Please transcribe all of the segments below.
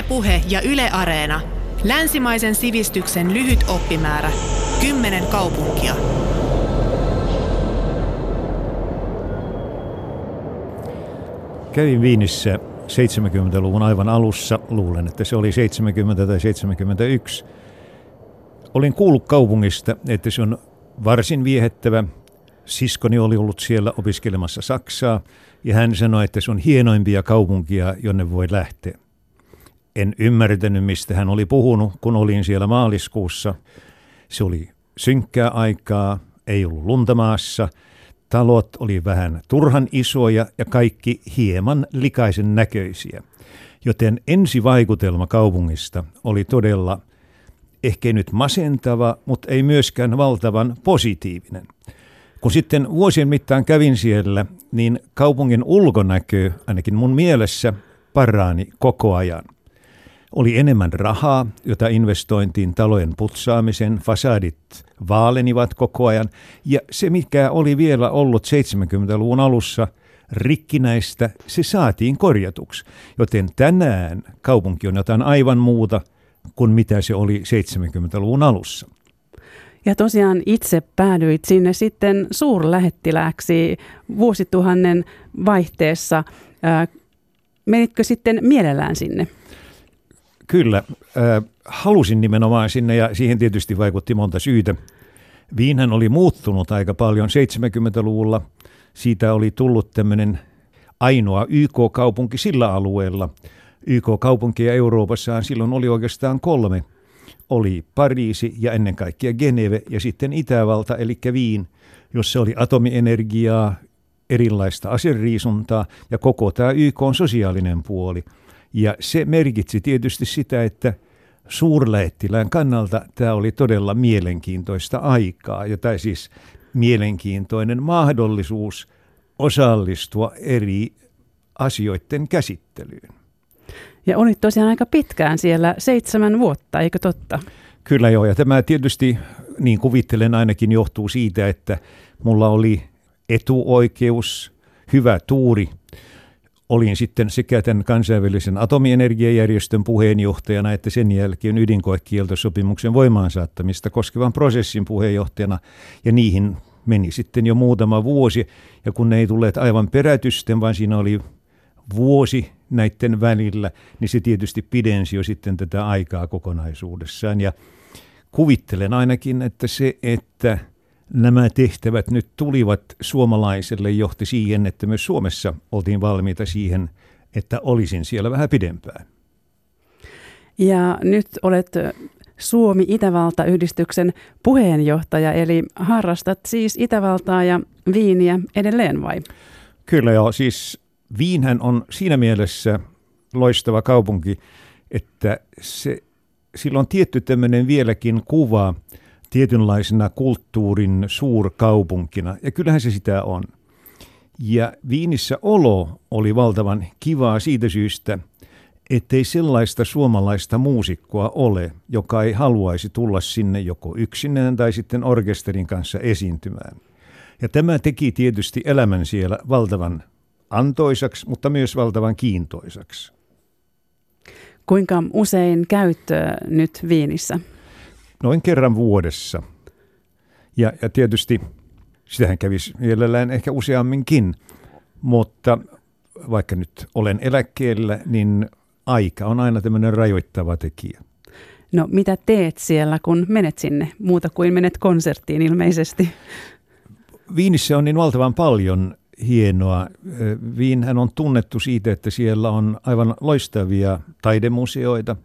Ylepuhe ja Yle Areena. Länsimaisen sivistyksen lyhyt oppimäärä. Kymmenen kaupunkia. Kävin Viinissä 70-luvun aivan alussa, luulen, että se oli 70 tai 71. Olin kuullut kaupungista, että se on varsin viehettävä. Siskoni oli ollut siellä opiskelemassa Saksaa ja hän sanoi, että se on hienoimpia kaupunkia, jonne voi lähteä. En ymmärtänyt, mistä hän oli puhunut, kun olin siellä maaliskuussa. Se oli synkkää aikaa, ei ollut luntamaassa – Talot oli vähän turhan isoja ja kaikki hieman likaisen näköisiä. Joten ensivaikutelma kaupungista oli todella ehkä nyt masentava, mutta ei myöskään valtavan positiivinen. Kun sitten vuosien mittaan kävin siellä, niin kaupungin ulkonäkö, ainakin mun mielessä, parani koko ajan – oli enemmän rahaa, jota investointiin talojen putsaamisen, fasadit vaalenivat koko ajan, ja se mikä oli vielä ollut 70-luvun alussa rikkinäistä, se saatiin korjatuksi. Joten tänään kaupunki on jotain aivan muuta kuin mitä se oli 70-luvun alussa. Ja tosiaan itse päädyit sinne sitten suurlähettilääksi vuosituhannen vaihteessa. Menitkö sitten mielellään sinne? Kyllä, halusin nimenomaan sinne ja siihen tietysti vaikutti monta syytä. Viinhän oli muuttunut aika paljon 70-luvulla. Siitä oli tullut tämmöinen ainoa YK-kaupunki sillä alueella. YK-kaupunkia Euroopassa silloin oli oikeastaan kolme. Oli Pariisi ja ennen kaikkea Geneve ja sitten Itävalta eli Viin, jossa oli atomienergiaa, erilaista aseriisuntaa ja koko tämä YK on sosiaalinen puoli – ja se merkitsi tietysti sitä, että suurlähettilään kannalta tämä oli todella mielenkiintoista aikaa, tai siis mielenkiintoinen mahdollisuus osallistua eri asioiden käsittelyyn. Ja olit tosiaan aika pitkään siellä, seitsemän vuotta, eikö totta? Kyllä joo, ja tämä tietysti, niin kuvittelen ainakin, johtuu siitä, että mulla oli etuoikeus, hyvä tuuri olin sitten sekä tämän kansainvälisen atomienergiajärjestön puheenjohtajana että sen jälkeen ydinkoekieltosopimuksen voimaansaattamista koskevan prosessin puheenjohtajana. Ja niihin meni sitten jo muutama vuosi. Ja kun ne ei tulleet aivan perätysten, vaan siinä oli vuosi näiden välillä, niin se tietysti pidensi jo sitten tätä aikaa kokonaisuudessaan. Ja kuvittelen ainakin, että se, että nämä tehtävät nyt tulivat suomalaiselle johti siihen, että myös Suomessa oltiin valmiita siihen, että olisin siellä vähän pidempään. Ja nyt olet Suomi-Itävalta-yhdistyksen puheenjohtaja, eli harrastat siis Itävaltaa ja viiniä edelleen vai? Kyllä joo, siis Viinhän on siinä mielessä loistava kaupunki, että se, sillä on tietty tämmöinen vieläkin kuva – tietynlaisena kulttuurin suurkaupunkina, ja kyllähän se sitä on. Ja Viinissä olo oli valtavan kivaa siitä syystä, ettei sellaista suomalaista muusikkoa ole, joka ei haluaisi tulla sinne joko yksinään tai sitten orkesterin kanssa esiintymään. Ja tämä teki tietysti elämän siellä valtavan antoisaksi, mutta myös valtavan kiintoisaksi. Kuinka usein käyt nyt Viinissä? Noin kerran vuodessa. Ja, ja tietysti sitähän kävisi mielellään ehkä useamminkin, mutta vaikka nyt olen eläkkeellä, niin aika on aina tämmöinen rajoittava tekijä. No mitä teet siellä, kun menet sinne, muuta kuin menet konserttiin ilmeisesti? Viinissä on niin valtavan paljon hienoa. Viinhän on tunnettu siitä, että siellä on aivan loistavia taidemuseoita,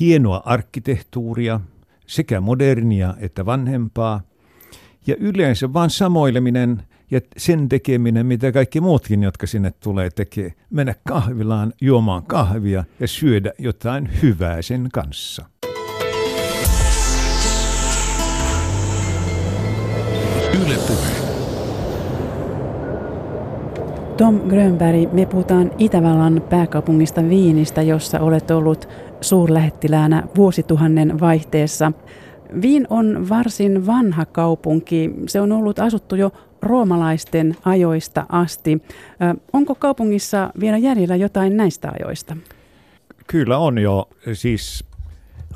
hienoa arkkitehtuuria, sekä modernia että vanhempaa. Ja yleensä vain samoileminen ja sen tekeminen, mitä kaikki muutkin, jotka sinne tulee tekee, mennä kahvilaan juomaan kahvia ja syödä jotain hyvää sen kanssa. Yle puhe. Tom Grönberg, me puhutaan Itävallan pääkaupungista Viinistä, jossa olet ollut suurlähettiläänä vuosituhannen vaihteessa. Viin on varsin vanha kaupunki. Se on ollut asuttu jo roomalaisten ajoista asti. Onko kaupungissa vielä jäljellä jotain näistä ajoista? Kyllä on jo. Siis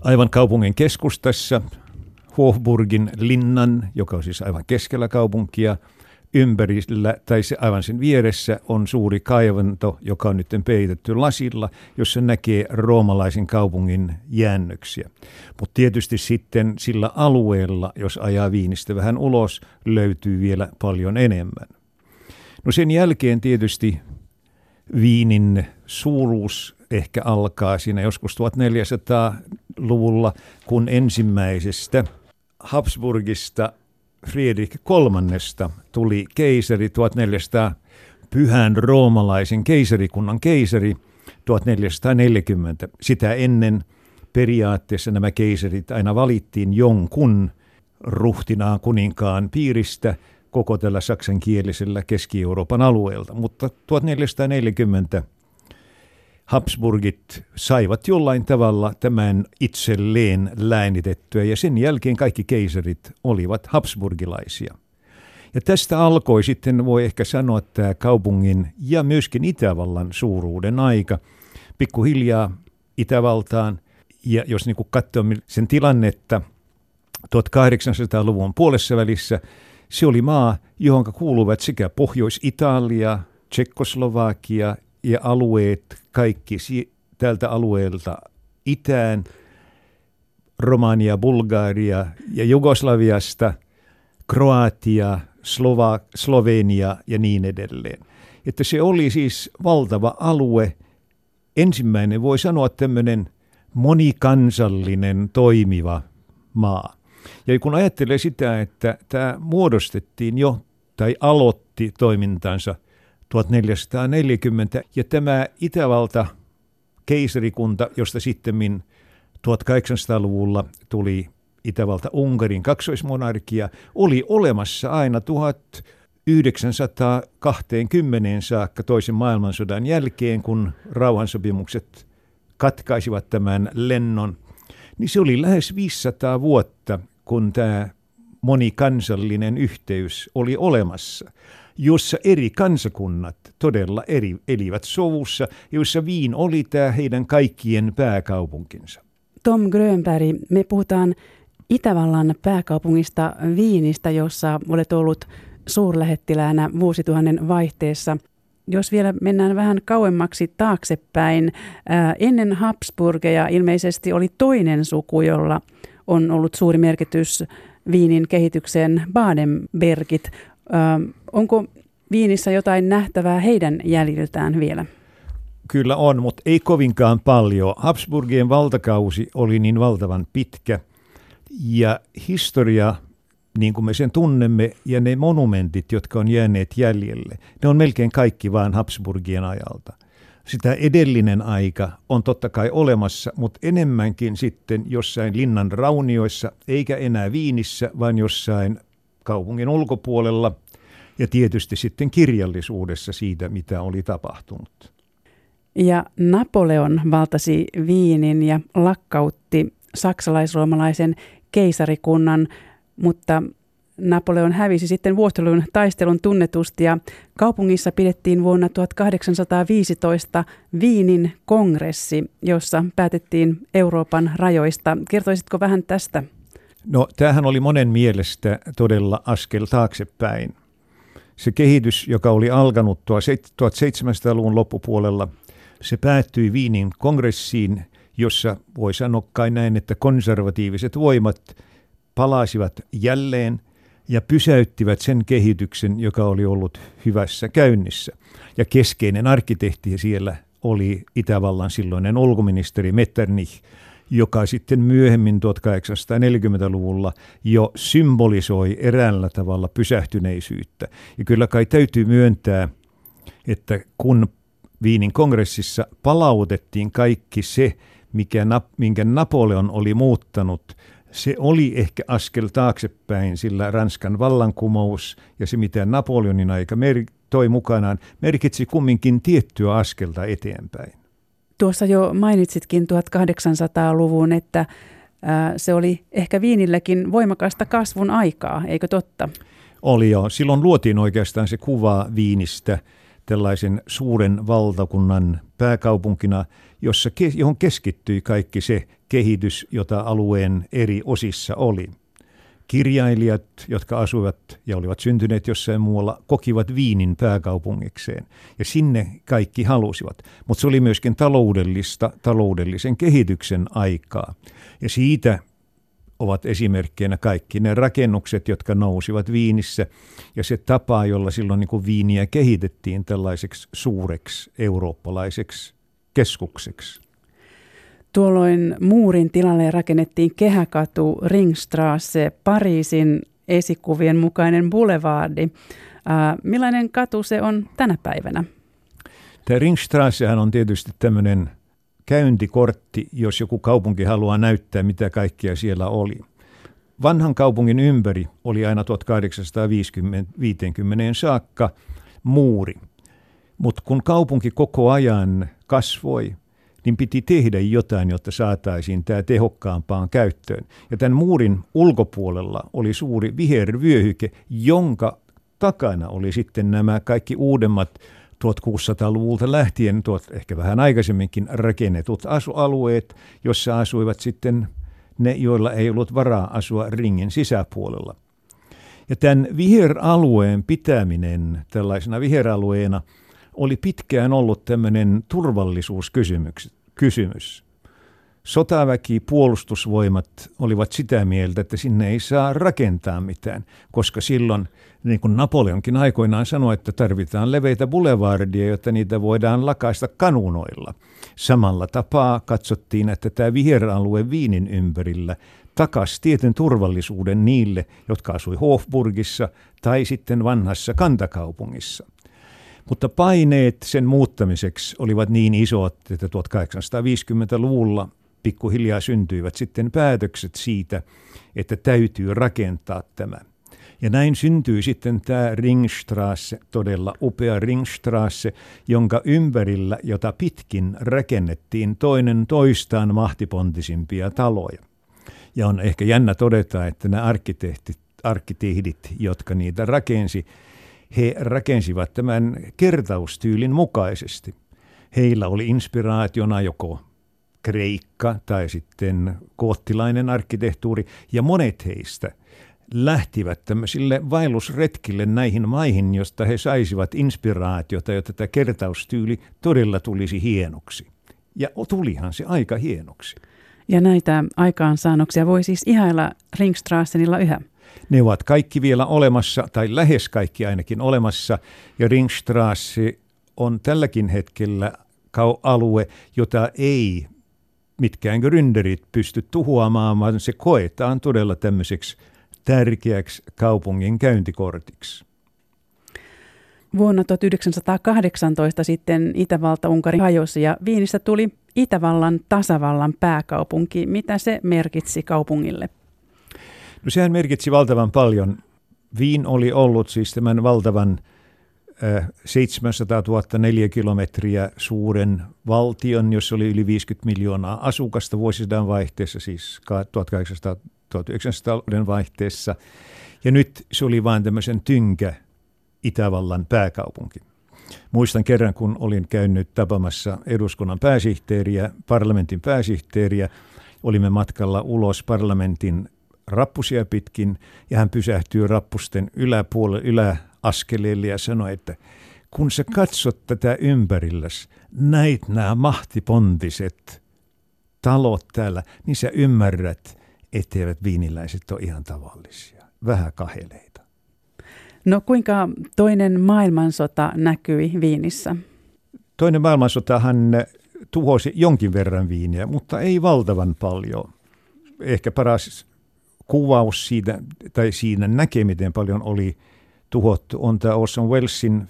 aivan kaupungin keskustassa Hofburgin linnan, joka on siis aivan keskellä kaupunkia, ympärillä tai se aivan sen vieressä on suuri kaivanto, joka on nyt peitetty lasilla, jossa näkee roomalaisen kaupungin jäännöksiä. Mutta tietysti sitten sillä alueella, jos ajaa Viinistä vähän ulos, löytyy vielä paljon enemmän. No sen jälkeen tietysti Viinin suuruus ehkä alkaa siinä joskus 1400-luvulla, kun ensimmäisestä Habsburgista Friedrich kolmannesta tuli keisari 1400 pyhän roomalaisen keisarikunnan keisari 1440. Sitä ennen periaatteessa nämä keisarit aina valittiin jonkun ruhtinaan kuninkaan piiristä koko tällä saksankielisellä Keski-Euroopan alueelta, mutta 1440 Habsburgit saivat jollain tavalla tämän itselleen läänitettyä ja sen jälkeen kaikki keisarit olivat habsburgilaisia. Ja tästä alkoi sitten, voi ehkä sanoa, tämä kaupungin ja myöskin Itävallan suuruuden aika. Pikkuhiljaa Itävaltaan, ja jos niin katsoo sen tilannetta 1800-luvun puolessa välissä, se oli maa, johon kuuluvat sekä Pohjois-Italia, Tsekkoslovakia ja alueet kaikki tältä alueelta itään, Romania, Bulgaria ja Jugoslaviasta, Kroatia, Slova, Slovenia ja niin edelleen. Että se oli siis valtava alue. Ensimmäinen voi sanoa tämmöinen monikansallinen toimiva maa. Ja kun ajattelee sitä, että tämä muodostettiin jo tai aloitti toimintansa – 1440 ja tämä Itävalta keisarikunta, josta sitten 1800-luvulla tuli Itävalta-Unkarin kaksoismonarkia, oli olemassa aina 1920 saakka toisen maailmansodan jälkeen, kun rauhansopimukset katkaisivat tämän lennon. Niin se oli lähes 500 vuotta, kun tämä monikansallinen yhteys oli olemassa jossa eri kansakunnat todella eri, elivät sovussa, jossa Viin oli tämä heidän kaikkien pääkaupunkinsa. Tom Grönberg, me puhutaan Itävallan pääkaupungista Viinistä, jossa olet ollut suurlähettiläänä vuosituhannen vaihteessa. Jos vielä mennään vähän kauemmaksi taaksepäin, ennen Habsburgeja ilmeisesti oli toinen suku, jolla on ollut suuri merkitys Viinin kehitykseen Badenbergit. Onko Viinissä jotain nähtävää heidän jäljiltään vielä? Kyllä on, mutta ei kovinkaan paljon. Habsburgien valtakausi oli niin valtavan pitkä ja historia, niin kuin me sen tunnemme, ja ne monumentit, jotka on jääneet jäljelle, ne on melkein kaikki vain Habsburgien ajalta. Sitä edellinen aika on totta kai olemassa, mutta enemmänkin sitten jossain linnan raunioissa, eikä enää Viinissä, vaan jossain kaupungin ulkopuolella ja tietysti sitten kirjallisuudessa siitä, mitä oli tapahtunut. Ja Napoleon valtasi Viinin ja lakkautti saksalais-roomalaisen keisarikunnan, mutta Napoleon hävisi sitten vuostelun taistelun tunnetusti ja kaupungissa pidettiin vuonna 1815 Viinin kongressi, jossa päätettiin Euroopan rajoista. Kertoisitko vähän tästä? No tämähän oli monen mielestä todella askel taaksepäin. Se kehitys, joka oli alkanut 1700-luvun loppupuolella, se päättyi Viinin kongressiin, jossa voi sanoa kai näin, että konservatiiviset voimat palasivat jälleen ja pysäyttivät sen kehityksen, joka oli ollut hyvässä käynnissä. Ja keskeinen arkkitehti siellä oli Itävallan silloinen ulkoministeri Metternich, joka sitten myöhemmin 1840-luvulla jo symbolisoi eräällä tavalla pysähtyneisyyttä. Ja kyllä kai täytyy myöntää, että kun Viinin kongressissa palautettiin kaikki se, mikä, minkä Napoleon oli muuttanut, se oli ehkä askel taaksepäin, sillä Ranskan vallankumous ja se, mitä Napoleonin aika mer- toi mukanaan, merkitsi kumminkin tiettyä askelta eteenpäin. Tuossa jo mainitsitkin 1800-luvun, että se oli ehkä Viinilläkin voimakasta kasvun aikaa, eikö totta? Oli jo. Silloin luotiin oikeastaan se kuva Viinistä tällaisen suuren valtakunnan pääkaupunkina, jossa, johon keskittyi kaikki se kehitys, jota alueen eri osissa oli. Kirjailijat, jotka asuivat ja olivat syntyneet jossain muualla, kokivat Viinin pääkaupungikseen. Ja sinne kaikki halusivat. Mutta se oli myöskin taloudellista, taloudellisen kehityksen aikaa. Ja siitä ovat esimerkkeinä kaikki ne rakennukset, jotka nousivat Viinissä ja se tapa, jolla silloin niin kuin Viiniä kehitettiin tällaiseksi suureksi eurooppalaiseksi keskukseksi. Tuolloin muurin tilalle rakennettiin kehäkatu Ringstrasse, Pariisin esikuvien mukainen boulevardi. Äh, millainen katu se on tänä päivänä? Tämä Ringstrassehan on tietysti tämmöinen käyntikortti, jos joku kaupunki haluaa näyttää, mitä kaikkea siellä oli. Vanhan kaupungin ympäri oli aina 1850 saakka muuri. Mutta kun kaupunki koko ajan kasvoi, niin piti tehdä jotain, jotta saataisiin tämä tehokkaampaan käyttöön. Ja tämän muurin ulkopuolella oli suuri vihervyöhyke, jonka takana oli sitten nämä kaikki uudemmat 1600-luvulta lähtien, tuot ehkä vähän aikaisemminkin rakennetut asualueet, jossa asuivat sitten ne, joilla ei ollut varaa asua ringin sisäpuolella. Ja tämän viheralueen pitäminen tällaisena viheralueena oli pitkään ollut tämmöinen turvallisuuskysymys. Sotaväki, puolustusvoimat olivat sitä mieltä, että sinne ei saa rakentaa mitään, koska silloin, niin kuin Napoleonkin aikoinaan sanoi, että tarvitaan leveitä boulevardia, jotta niitä voidaan lakaista kanunoilla. Samalla tapaa katsottiin, että tämä viheralue Viinin ympärillä takasi tietyn turvallisuuden niille, jotka asui Hofburgissa tai sitten vanhassa kantakaupungissa. Mutta paineet sen muuttamiseksi olivat niin isot, että 1850-luvulla pikkuhiljaa syntyivät sitten päätökset siitä, että täytyy rakentaa tämä. Ja näin syntyi sitten tämä Ringstrasse, todella upea Ringstrasse, jonka ympärillä, jota pitkin rakennettiin toinen toistaan mahtipontisimpia taloja. Ja on ehkä jännä todeta, että nämä arkkitehtit, arkkitehdit, jotka niitä rakensi, he rakensivat tämän kertaustyylin mukaisesti. Heillä oli inspiraationa joko kreikka tai sitten koottilainen arkkitehtuuri, ja monet heistä lähtivät tämmöisille vaellusretkille näihin maihin, josta he saisivat inspiraatiota, jotta tämä kertaustyyli todella tulisi hienoksi. Ja tulihan se aika hienoksi. Ja näitä aikaansaannoksia voi siis ihailla Ringstrassenilla yhä. Ne ovat kaikki vielä olemassa, tai lähes kaikki ainakin olemassa, ja Ringstrasse on tälläkin hetkellä alue, jota ei mitkään gründerit pysty tuhoamaan, vaan se koetaan todella tämmöiseksi tärkeäksi kaupungin käyntikortiksi. Vuonna 1918 sitten Itävalta-Unkari hajosi ja Viinistä tuli Itävallan tasavallan pääkaupunki. Mitä se merkitsi kaupungille? No sehän merkitsi valtavan paljon. Viin oli ollut siis tämän valtavan 700 000 neliökilometriä suuren valtion, jossa oli yli 50 miljoonaa asukasta vuosisadan vaihteessa, siis 1800-1900 vaihteessa. Ja nyt se oli vain tämmöisen tynkä Itävallan pääkaupunki. Muistan kerran, kun olin käynyt tapaamassa eduskunnan pääsihteeriä, parlamentin pääsihteeriä, olimme matkalla ulos parlamentin rappusia pitkin ja hän pysähtyi rappusten yläpuolelle, yläaskeleelle ja sanoi, että kun sä katsot tätä ympärilläs, näit nämä mahtipontiset talot täällä, niin sä ymmärrät, etteivät viiniläiset ole ihan tavallisia, vähän kaheleita. No kuinka toinen maailmansota näkyi Viinissä? Toinen maailmansotahan tuhosi jonkin verran viiniä, mutta ei valtavan paljon. Ehkä paras kuvaus siitä, tai siinä näkee, miten paljon oli tuhottu, on tämä Orson Wellesin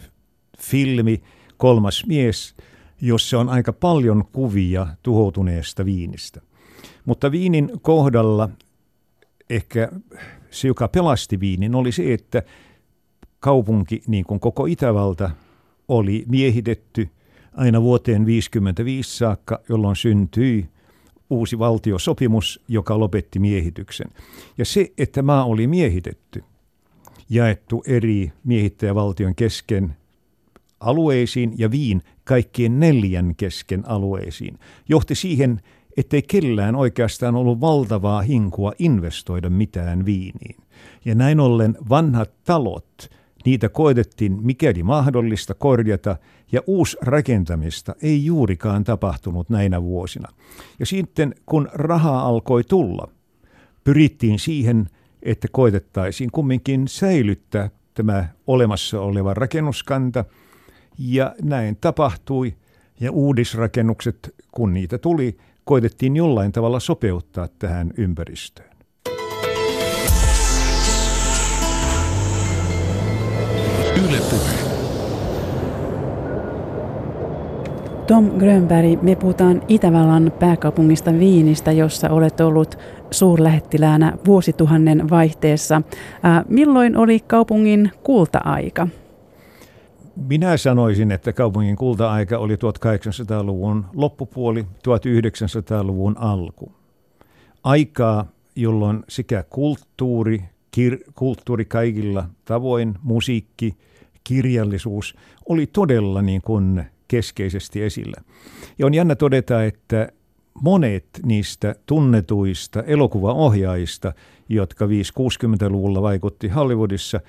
filmi Kolmas mies, jossa on aika paljon kuvia tuhoutuneesta viinistä. Mutta viinin kohdalla ehkä se, joka pelasti viinin, oli se, että kaupunki, niin kuin koko Itävalta, oli miehitetty aina vuoteen 1955 saakka, jolloin syntyi uusi valtiosopimus, joka lopetti miehityksen. Ja se, että maa oli miehitetty, jaettu eri miehittäjävaltion kesken alueisiin ja Viin kaikkien neljän kesken alueisiin, johti siihen, ettei kellään oikeastaan ollut valtavaa hinkua investoida mitään Viiniin. Ja näin ollen vanhat talot, niitä koetettiin mikäli mahdollista korjata ja uusrakentamista ei juurikaan tapahtunut näinä vuosina. Ja sitten kun rahaa alkoi tulla, pyrittiin siihen, että koetettaisiin kumminkin säilyttää tämä olemassa oleva rakennuskanta, ja näin tapahtui, ja uudisrakennukset, kun niitä tuli, koitettiin jollain tavalla sopeuttaa tähän ympäristöön. Yle puhe. Tom Grönberg, me puhutaan Itävallan pääkaupungista Viinistä, jossa olet ollut suurlähettiläänä vuosituhannen vaihteessa. Milloin oli kaupungin kulta-aika? Minä sanoisin, että kaupungin kulta-aika oli 1800-luvun loppupuoli, 1900-luvun alku. Aikaa, jolloin sekä kulttuuri, kir- kulttuuri kaikilla tavoin, musiikki, kirjallisuus oli todella niin kuin keskeisesti esillä. Ja on jännä todeta, että monet niistä tunnetuista elokuvaohjaajista, jotka 5-60-luvulla vaikutti Hollywoodissa,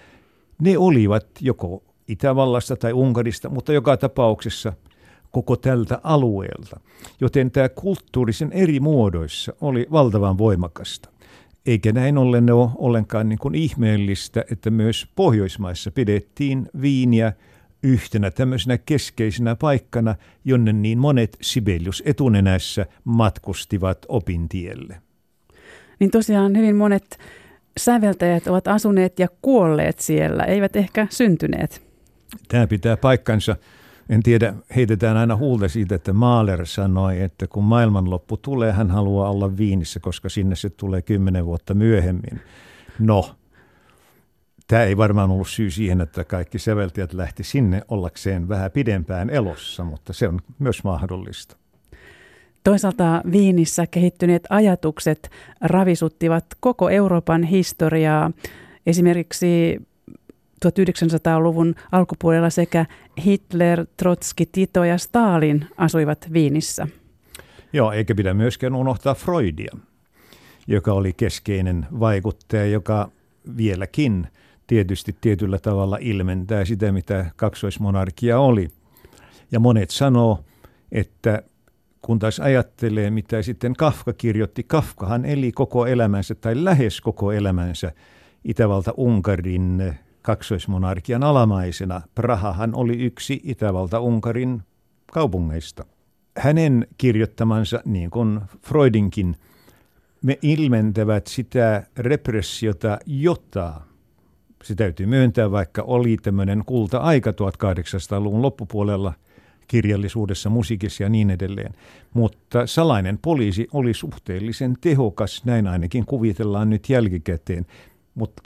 ne olivat joko Itävallasta tai Unkarista, mutta joka tapauksessa koko tältä alueelta. Joten tämä kulttuurisen eri muodoissa oli valtavan voimakasta. Eikä näin ollen ole ollenkaan niin kuin ihmeellistä, että myös Pohjoismaissa pidettiin viiniä yhtenä tämmöisenä keskeisenä paikkana, jonne niin monet Sibelius etunenässä matkustivat opintielle. Niin tosiaan hyvin monet säveltäjät ovat asuneet ja kuolleet siellä, eivät ehkä syntyneet. Tämä pitää paikkansa. En tiedä, heitetään aina huulta siitä, että Mahler sanoi, että kun maailmanloppu tulee, hän haluaa olla Viinissä, koska sinne se tulee kymmenen vuotta myöhemmin. No, tämä ei varmaan ollut syy siihen, että kaikki säveltäjät lähti sinne ollakseen vähän pidempään elossa, mutta se on myös mahdollista. Toisaalta Viinissä kehittyneet ajatukset ravisuttivat koko Euroopan historiaa. Esimerkiksi 1900-luvun alkupuolella sekä Hitler, Trotski, Tito ja Stalin asuivat Viinissä. Joo, eikä pidä myöskään unohtaa Freudia, joka oli keskeinen vaikuttaja, joka vieläkin tietysti tietyllä tavalla ilmentää sitä, mitä kaksoismonarkia oli. Ja monet sanoo, että kun taas ajattelee, mitä sitten Kafka kirjoitti, Kafkahan eli koko elämänsä tai lähes koko elämänsä Itävalta-Unkarin kaksoismonarkian alamaisena. Prahahan oli yksi Itävalta-Unkarin kaupungeista. Hänen kirjoittamansa, niin kuin Freudinkin, me ilmentävät sitä repressiota, jota se täytyy myöntää, vaikka oli tämmöinen kulta-aika 1800-luvun loppupuolella kirjallisuudessa, musiikissa ja niin edelleen. Mutta salainen poliisi oli suhteellisen tehokas, näin ainakin kuvitellaan nyt jälkikäteen. Mutta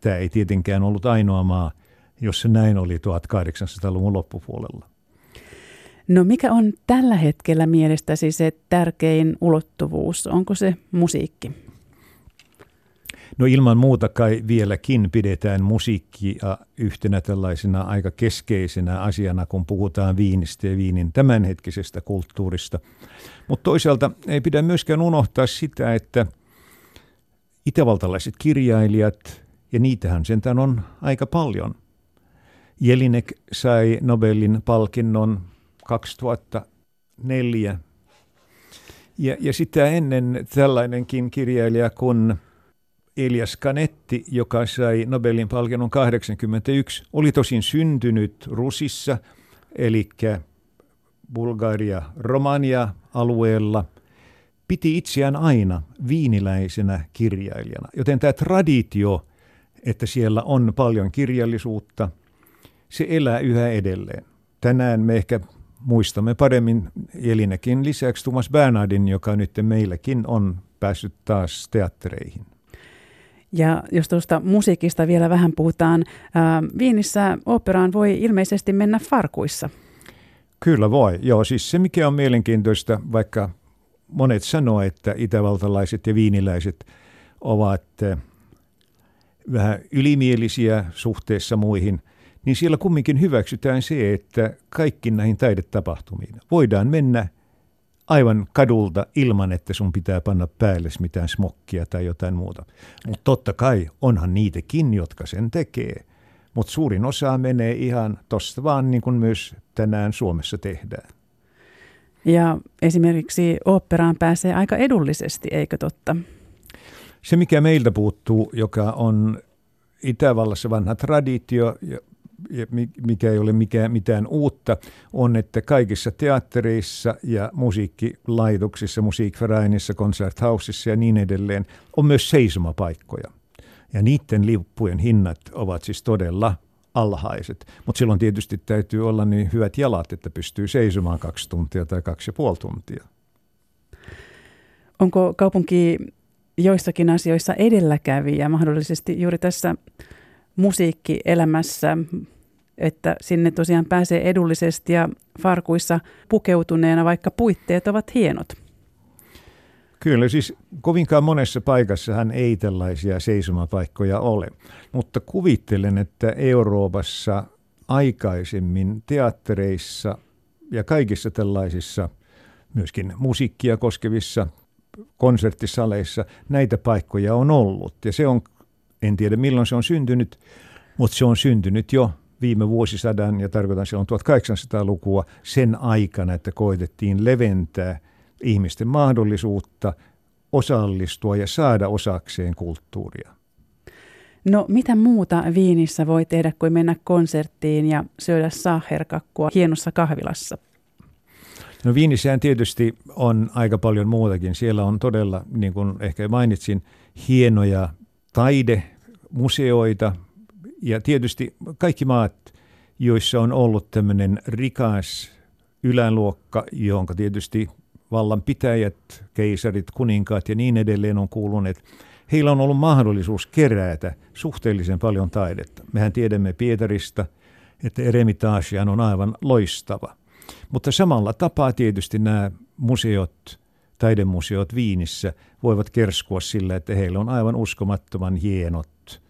tämä, ei tietenkään ollut ainoa maa, jossa näin oli 1800-luvun loppupuolella. No mikä on tällä hetkellä mielestäsi se tärkein ulottuvuus? Onko se musiikki? No ilman muuta kai vieläkin pidetään musiikkia yhtenä tällaisena aika keskeisenä asiana, kun puhutaan viinistä ja viinin tämänhetkisestä kulttuurista. Mutta toisaalta ei pidä myöskään unohtaa sitä, että itävaltalaiset kirjailijat, ja niitähän sentään on aika paljon. Jelinek sai Nobelin palkinnon 2004. Ja, ja sitä ennen tällainenkin kirjailija kuin Elias Canetti, joka sai Nobelin palkinnon 81, oli tosin syntynyt Rusissa, eli Bulgaria, Romania alueella, piti itseään aina viiniläisenä kirjailijana. Joten tämä traditio, että siellä on paljon kirjallisuutta, se elää yhä edelleen. Tänään me ehkä muistamme paremmin Elinekin lisäksi Thomas Bernardin, joka nyt meilläkin on päässyt taas teattereihin. Ja jos tuosta musiikista vielä vähän puhutaan, ää, Viinissä operaan voi ilmeisesti mennä farkuissa. Kyllä voi, joo. Siis se mikä on mielenkiintoista, vaikka monet sanoo, että itävaltalaiset ja viiniläiset ovat vähän ylimielisiä suhteessa muihin, niin siellä kumminkin hyväksytään se, että kaikki näihin taidetapahtumiin voidaan mennä aivan kadulta ilman, että sun pitää panna päälle mitään smokkia tai jotain muuta. Mutta totta kai onhan niitäkin, jotka sen tekee. Mutta suurin osa menee ihan tosta vaan niin kuin myös tänään Suomessa tehdään. Ja esimerkiksi oopperaan pääsee aika edullisesti, eikö totta? Se, mikä meiltä puuttuu, joka on Itävallassa vanha traditio, mikä ei ole mikään, mitään uutta, on, että kaikissa teattereissa ja musiikkilaitoksissa, musiikvereinissa, konserthausissa ja niin edelleen on myös seisomapaikkoja. Ja niiden lippujen hinnat ovat siis todella alhaiset. Mutta silloin tietysti täytyy olla niin hyvät jalat, että pystyy seisomaan kaksi tuntia tai kaksi ja puoli tuntia. Onko kaupunki joissakin asioissa edelläkävijä mahdollisesti juuri tässä musiikkielämässä, että sinne tosiaan pääsee edullisesti ja farkuissa pukeutuneena, vaikka puitteet ovat hienot. Kyllä, siis kovinkaan monessa paikassa hän ei tällaisia seisomapaikkoja ole, mutta kuvittelen, että Euroopassa aikaisemmin teattereissa ja kaikissa tällaisissa myöskin musiikkia koskevissa konserttisaleissa näitä paikkoja on ollut. Ja se on en tiedä milloin se on syntynyt, mutta se on syntynyt jo viime vuosisadan, ja tarkoitan silloin 1800-lukua, sen aikana, että koitettiin leventää ihmisten mahdollisuutta osallistua ja saada osakseen kulttuuria. No mitä muuta Viinissä voi tehdä kuin mennä konserttiin ja syödä saaherkakkua hienossa kahvilassa? No Viinissähän tietysti on aika paljon muutakin. Siellä on todella, niin kuin ehkä mainitsin, hienoja taidemuseoita ja tietysti kaikki maat, joissa on ollut tämmöinen rikas yläluokka, jonka tietysti vallanpitäjät, keisarit, kuninkaat ja niin edelleen on kuuluneet, heillä on ollut mahdollisuus kerätä suhteellisen paljon taidetta. Mehän tiedämme Pietarista, että Eremitaasian on aivan loistava. Mutta samalla tapaa tietysti nämä museot taidemuseot Viinissä voivat kerskua sillä, että heillä on aivan uskomattoman hienot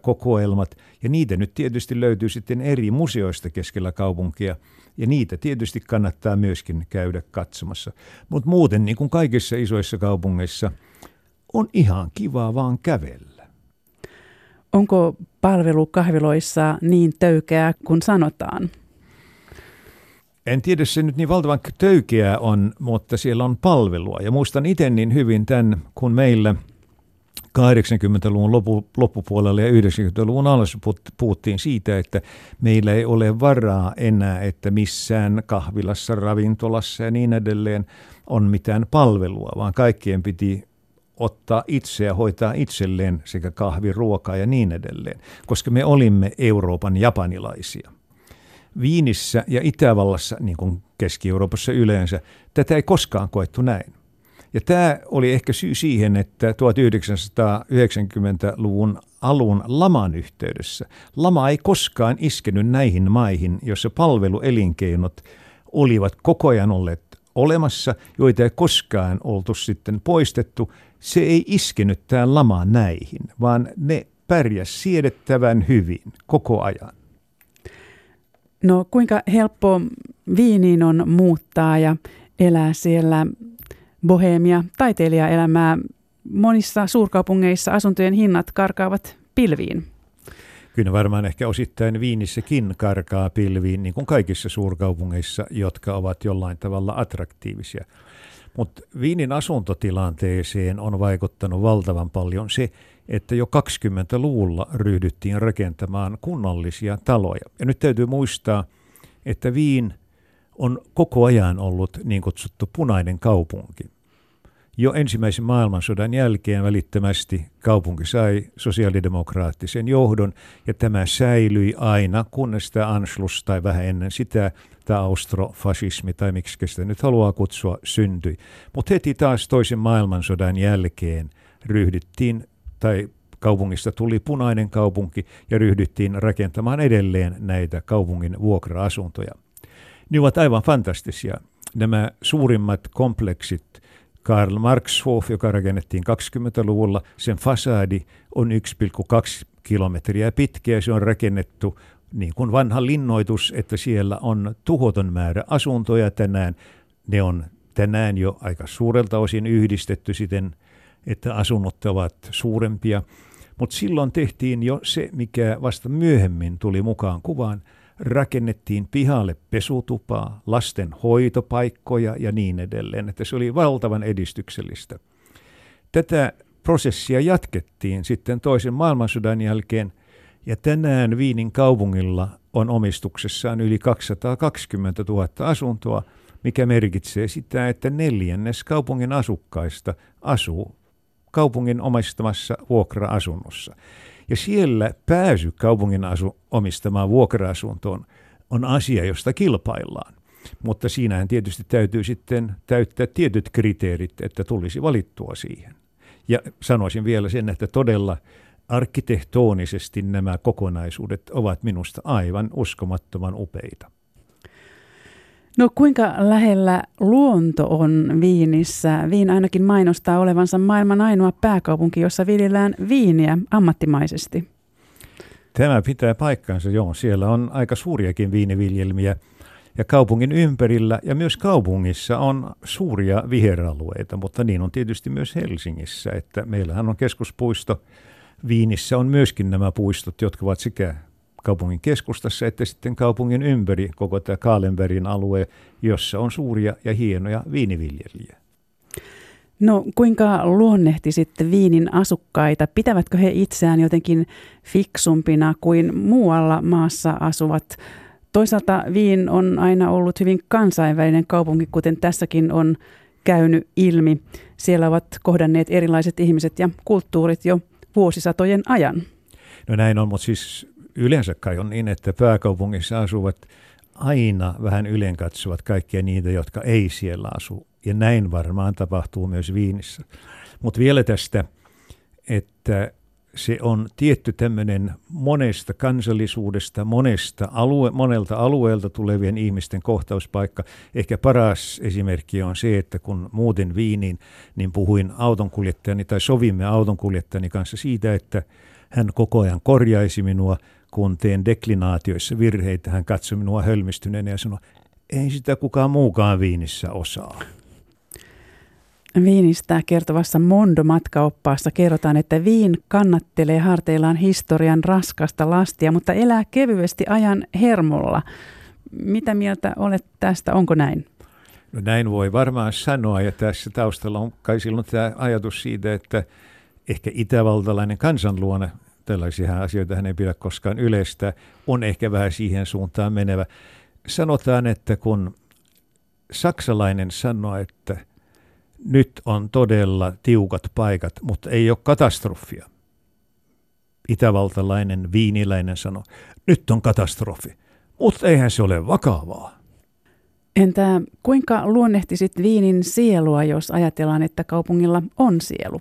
kokoelmat, ja niitä nyt tietysti löytyy sitten eri museoista keskellä kaupunkia, ja niitä tietysti kannattaa myöskin käydä katsomassa. Mutta muuten, niin kuin kaikissa isoissa kaupungeissa, on ihan kiva vaan kävellä. Onko palvelu kahviloissa niin töykeää kuin sanotaan? En tiedä, se nyt niin valtavan töykeää on, mutta siellä on palvelua. Ja muistan itse niin hyvin tämän, kun meillä 80-luvun lopu, loppupuolella ja 90-luvun alussa puhuttiin siitä, että meillä ei ole varaa enää, että missään kahvilassa, ravintolassa ja niin edelleen on mitään palvelua, vaan kaikkien piti ottaa itse ja hoitaa itselleen sekä kahvi, ruokaa ja niin edelleen, koska me olimme Euroopan japanilaisia. Viinissä ja Itävallassa, niin kuin Keski-Euroopassa yleensä, tätä ei koskaan koettu näin. Ja tämä oli ehkä syy siihen, että 1990-luvun alun laman yhteydessä lama ei koskaan iskenyt näihin maihin, joissa palveluelinkeinot olivat koko ajan olleet olemassa, joita ei koskaan oltu sitten poistettu. Se ei iskenyt tämä lama näihin, vaan ne pärjäs siedettävän hyvin koko ajan. No kuinka helppo Viiniin on muuttaa ja elää siellä bohemia taiteilijaelämää? Monissa suurkaupungeissa asuntojen hinnat karkaavat pilviin. Kyllä varmaan ehkä osittain Viinissäkin karkaa pilviin, niin kuin kaikissa suurkaupungeissa, jotka ovat jollain tavalla attraktiivisia. Mutta Viinin asuntotilanteeseen on vaikuttanut valtavan paljon se, että jo 20-luvulla ryhdyttiin rakentamaan kunnallisia taloja. Ja nyt täytyy muistaa, että Viin on koko ajan ollut niin kutsuttu punainen kaupunki. Jo ensimmäisen maailmansodan jälkeen välittömästi kaupunki sai sosiaalidemokraattisen johdon ja tämä säilyi aina, kunnes tämä Anschluss tai vähän ennen sitä tämä austrofasismi tai miksi sitä nyt haluaa kutsua syntyi. Mutta heti taas toisen maailmansodan jälkeen ryhdyttiin tai kaupungista tuli punainen kaupunki ja ryhdyttiin rakentamaan edelleen näitä kaupungin vuokra-asuntoja. Ne ovat aivan fantastisia. Nämä suurimmat kompleksit, Karl Marxhof, joka rakennettiin 20-luvulla, sen fasadi on 1,2 kilometriä pitkä ja se on rakennettu niin kuin vanha linnoitus, että siellä on tuhoton määrä asuntoja tänään. Ne on tänään jo aika suurelta osin yhdistetty siten, että asunnot ovat suurempia. Mutta silloin tehtiin jo se, mikä vasta myöhemmin tuli mukaan kuvaan. Rakennettiin pihalle pesutupaa, lasten hoitopaikkoja ja niin edelleen. Että se oli valtavan edistyksellistä. Tätä prosessia jatkettiin sitten toisen maailmansodan jälkeen ja tänään Viinin kaupungilla on omistuksessaan yli 220 000 asuntoa, mikä merkitsee sitä, että neljännes kaupungin asukkaista asuu kaupungin omistamassa vuokra-asunnossa. Ja siellä pääsy kaupungin asu, omistamaan vuokra-asuntoon on asia, josta kilpaillaan. Mutta siinähän tietysti täytyy sitten täyttää tietyt kriteerit, että tulisi valittua siihen. Ja sanoisin vielä sen, että todella arkkitehtonisesti nämä kokonaisuudet ovat minusta aivan uskomattoman upeita. No kuinka lähellä luonto on Viinissä? Viin ainakin mainostaa olevansa maailman ainoa pääkaupunki, jossa viljellään viiniä ammattimaisesti. Tämä pitää paikkansa, joo. Siellä on aika suuriakin viiniviljelmiä. Ja kaupungin ympärillä ja myös kaupungissa on suuria viheralueita, mutta niin on tietysti myös Helsingissä, että meillähän on keskuspuisto. Viinissä on myöskin nämä puistot, jotka ovat sekä kaupungin keskustassa että sitten kaupungin ympäri koko tämä Kaalenbergin alue, jossa on suuria ja hienoja viiniviljelijä. No kuinka luonnehtisitte Viinin asukkaita? Pitävätkö he itseään jotenkin fiksumpina kuin muualla maassa asuvat? Toisaalta Viin on aina ollut hyvin kansainvälinen kaupunki, kuten tässäkin on käynyt ilmi. Siellä ovat kohdanneet erilaiset ihmiset ja kulttuurit jo vuosisatojen ajan. No näin on, mutta siis yleensä kai on niin, että pääkaupungissa asuvat aina vähän ylen katsovat kaikkia niitä, jotka ei siellä asu. Ja näin varmaan tapahtuu myös Viinissä. Mutta vielä tästä, että se on tietty tämmöinen monesta kansallisuudesta, monesta alue, monelta alueelta tulevien ihmisten kohtauspaikka. Ehkä paras esimerkki on se, että kun muutin Viiniin, niin puhuin autonkuljettajani tai sovimme autonkuljettajani kanssa siitä, että hän koko ajan korjaisi minua, kun teen deklinaatioissa virheitä. Hän katsoi minua hölmistyneenä ja sanoi, ei sitä kukaan muukaan Viinissä osaa. Viinistä kertovassa Mondo-matkaoppaassa kerrotaan, että Viin kannattelee harteillaan historian raskasta lastia, mutta elää kevyesti ajan hermolla. Mitä mieltä olet tästä? Onko näin? No näin voi varmaan sanoa, ja tässä taustalla on kai silloin tämä ajatus siitä, että ehkä itävaltalainen kansanluonne, tällaisia asioita hän ei pidä koskaan yleistä, on ehkä vähän siihen suuntaan menevä. Sanotaan, että kun saksalainen sanoo, että – nyt on todella tiukat paikat, mutta ei ole katastrofia. Itävaltalainen viiniläinen sanoi, nyt on katastrofi, mutta eihän se ole vakavaa. Entä kuinka luonnehtisit viinin sielua, jos ajatellaan, että kaupungilla on sielu?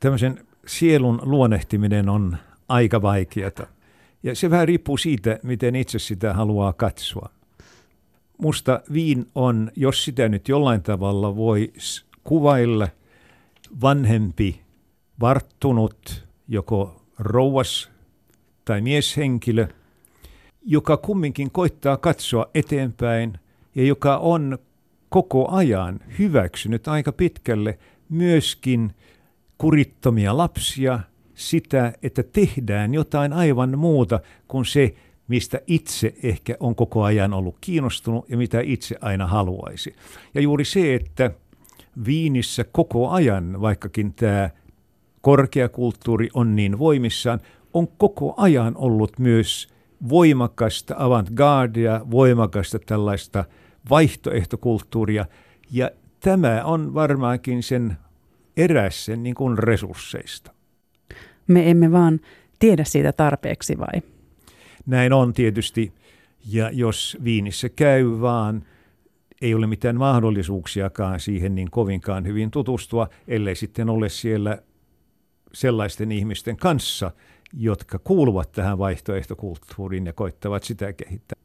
Tämmöisen sielun luonnehtiminen on aika vaikeata. Ja se vähän riippuu siitä, miten itse sitä haluaa katsoa musta viin on, jos sitä nyt jollain tavalla voi kuvailla, vanhempi, varttunut, joko rouvas tai mieshenkilö, joka kumminkin koittaa katsoa eteenpäin ja joka on koko ajan hyväksynyt aika pitkälle myöskin kurittomia lapsia, sitä, että tehdään jotain aivan muuta kuin se, mistä itse ehkä on koko ajan ollut kiinnostunut ja mitä itse aina haluaisi. Ja juuri se, että Viinissä koko ajan, vaikkakin tämä korkeakulttuuri on niin voimissaan, on koko ajan ollut myös voimakasta avantgardia, voimakasta tällaista vaihtoehtokulttuuria, ja tämä on varmaankin sen eräs sen niin kuin resursseista. Me emme vaan tiedä siitä tarpeeksi vai? Näin on tietysti. Ja jos Viinissä käy vaan, ei ole mitään mahdollisuuksiakaan siihen niin kovinkaan hyvin tutustua, ellei sitten ole siellä sellaisten ihmisten kanssa, jotka kuuluvat tähän vaihtoehtokulttuuriin ja koittavat sitä kehittää.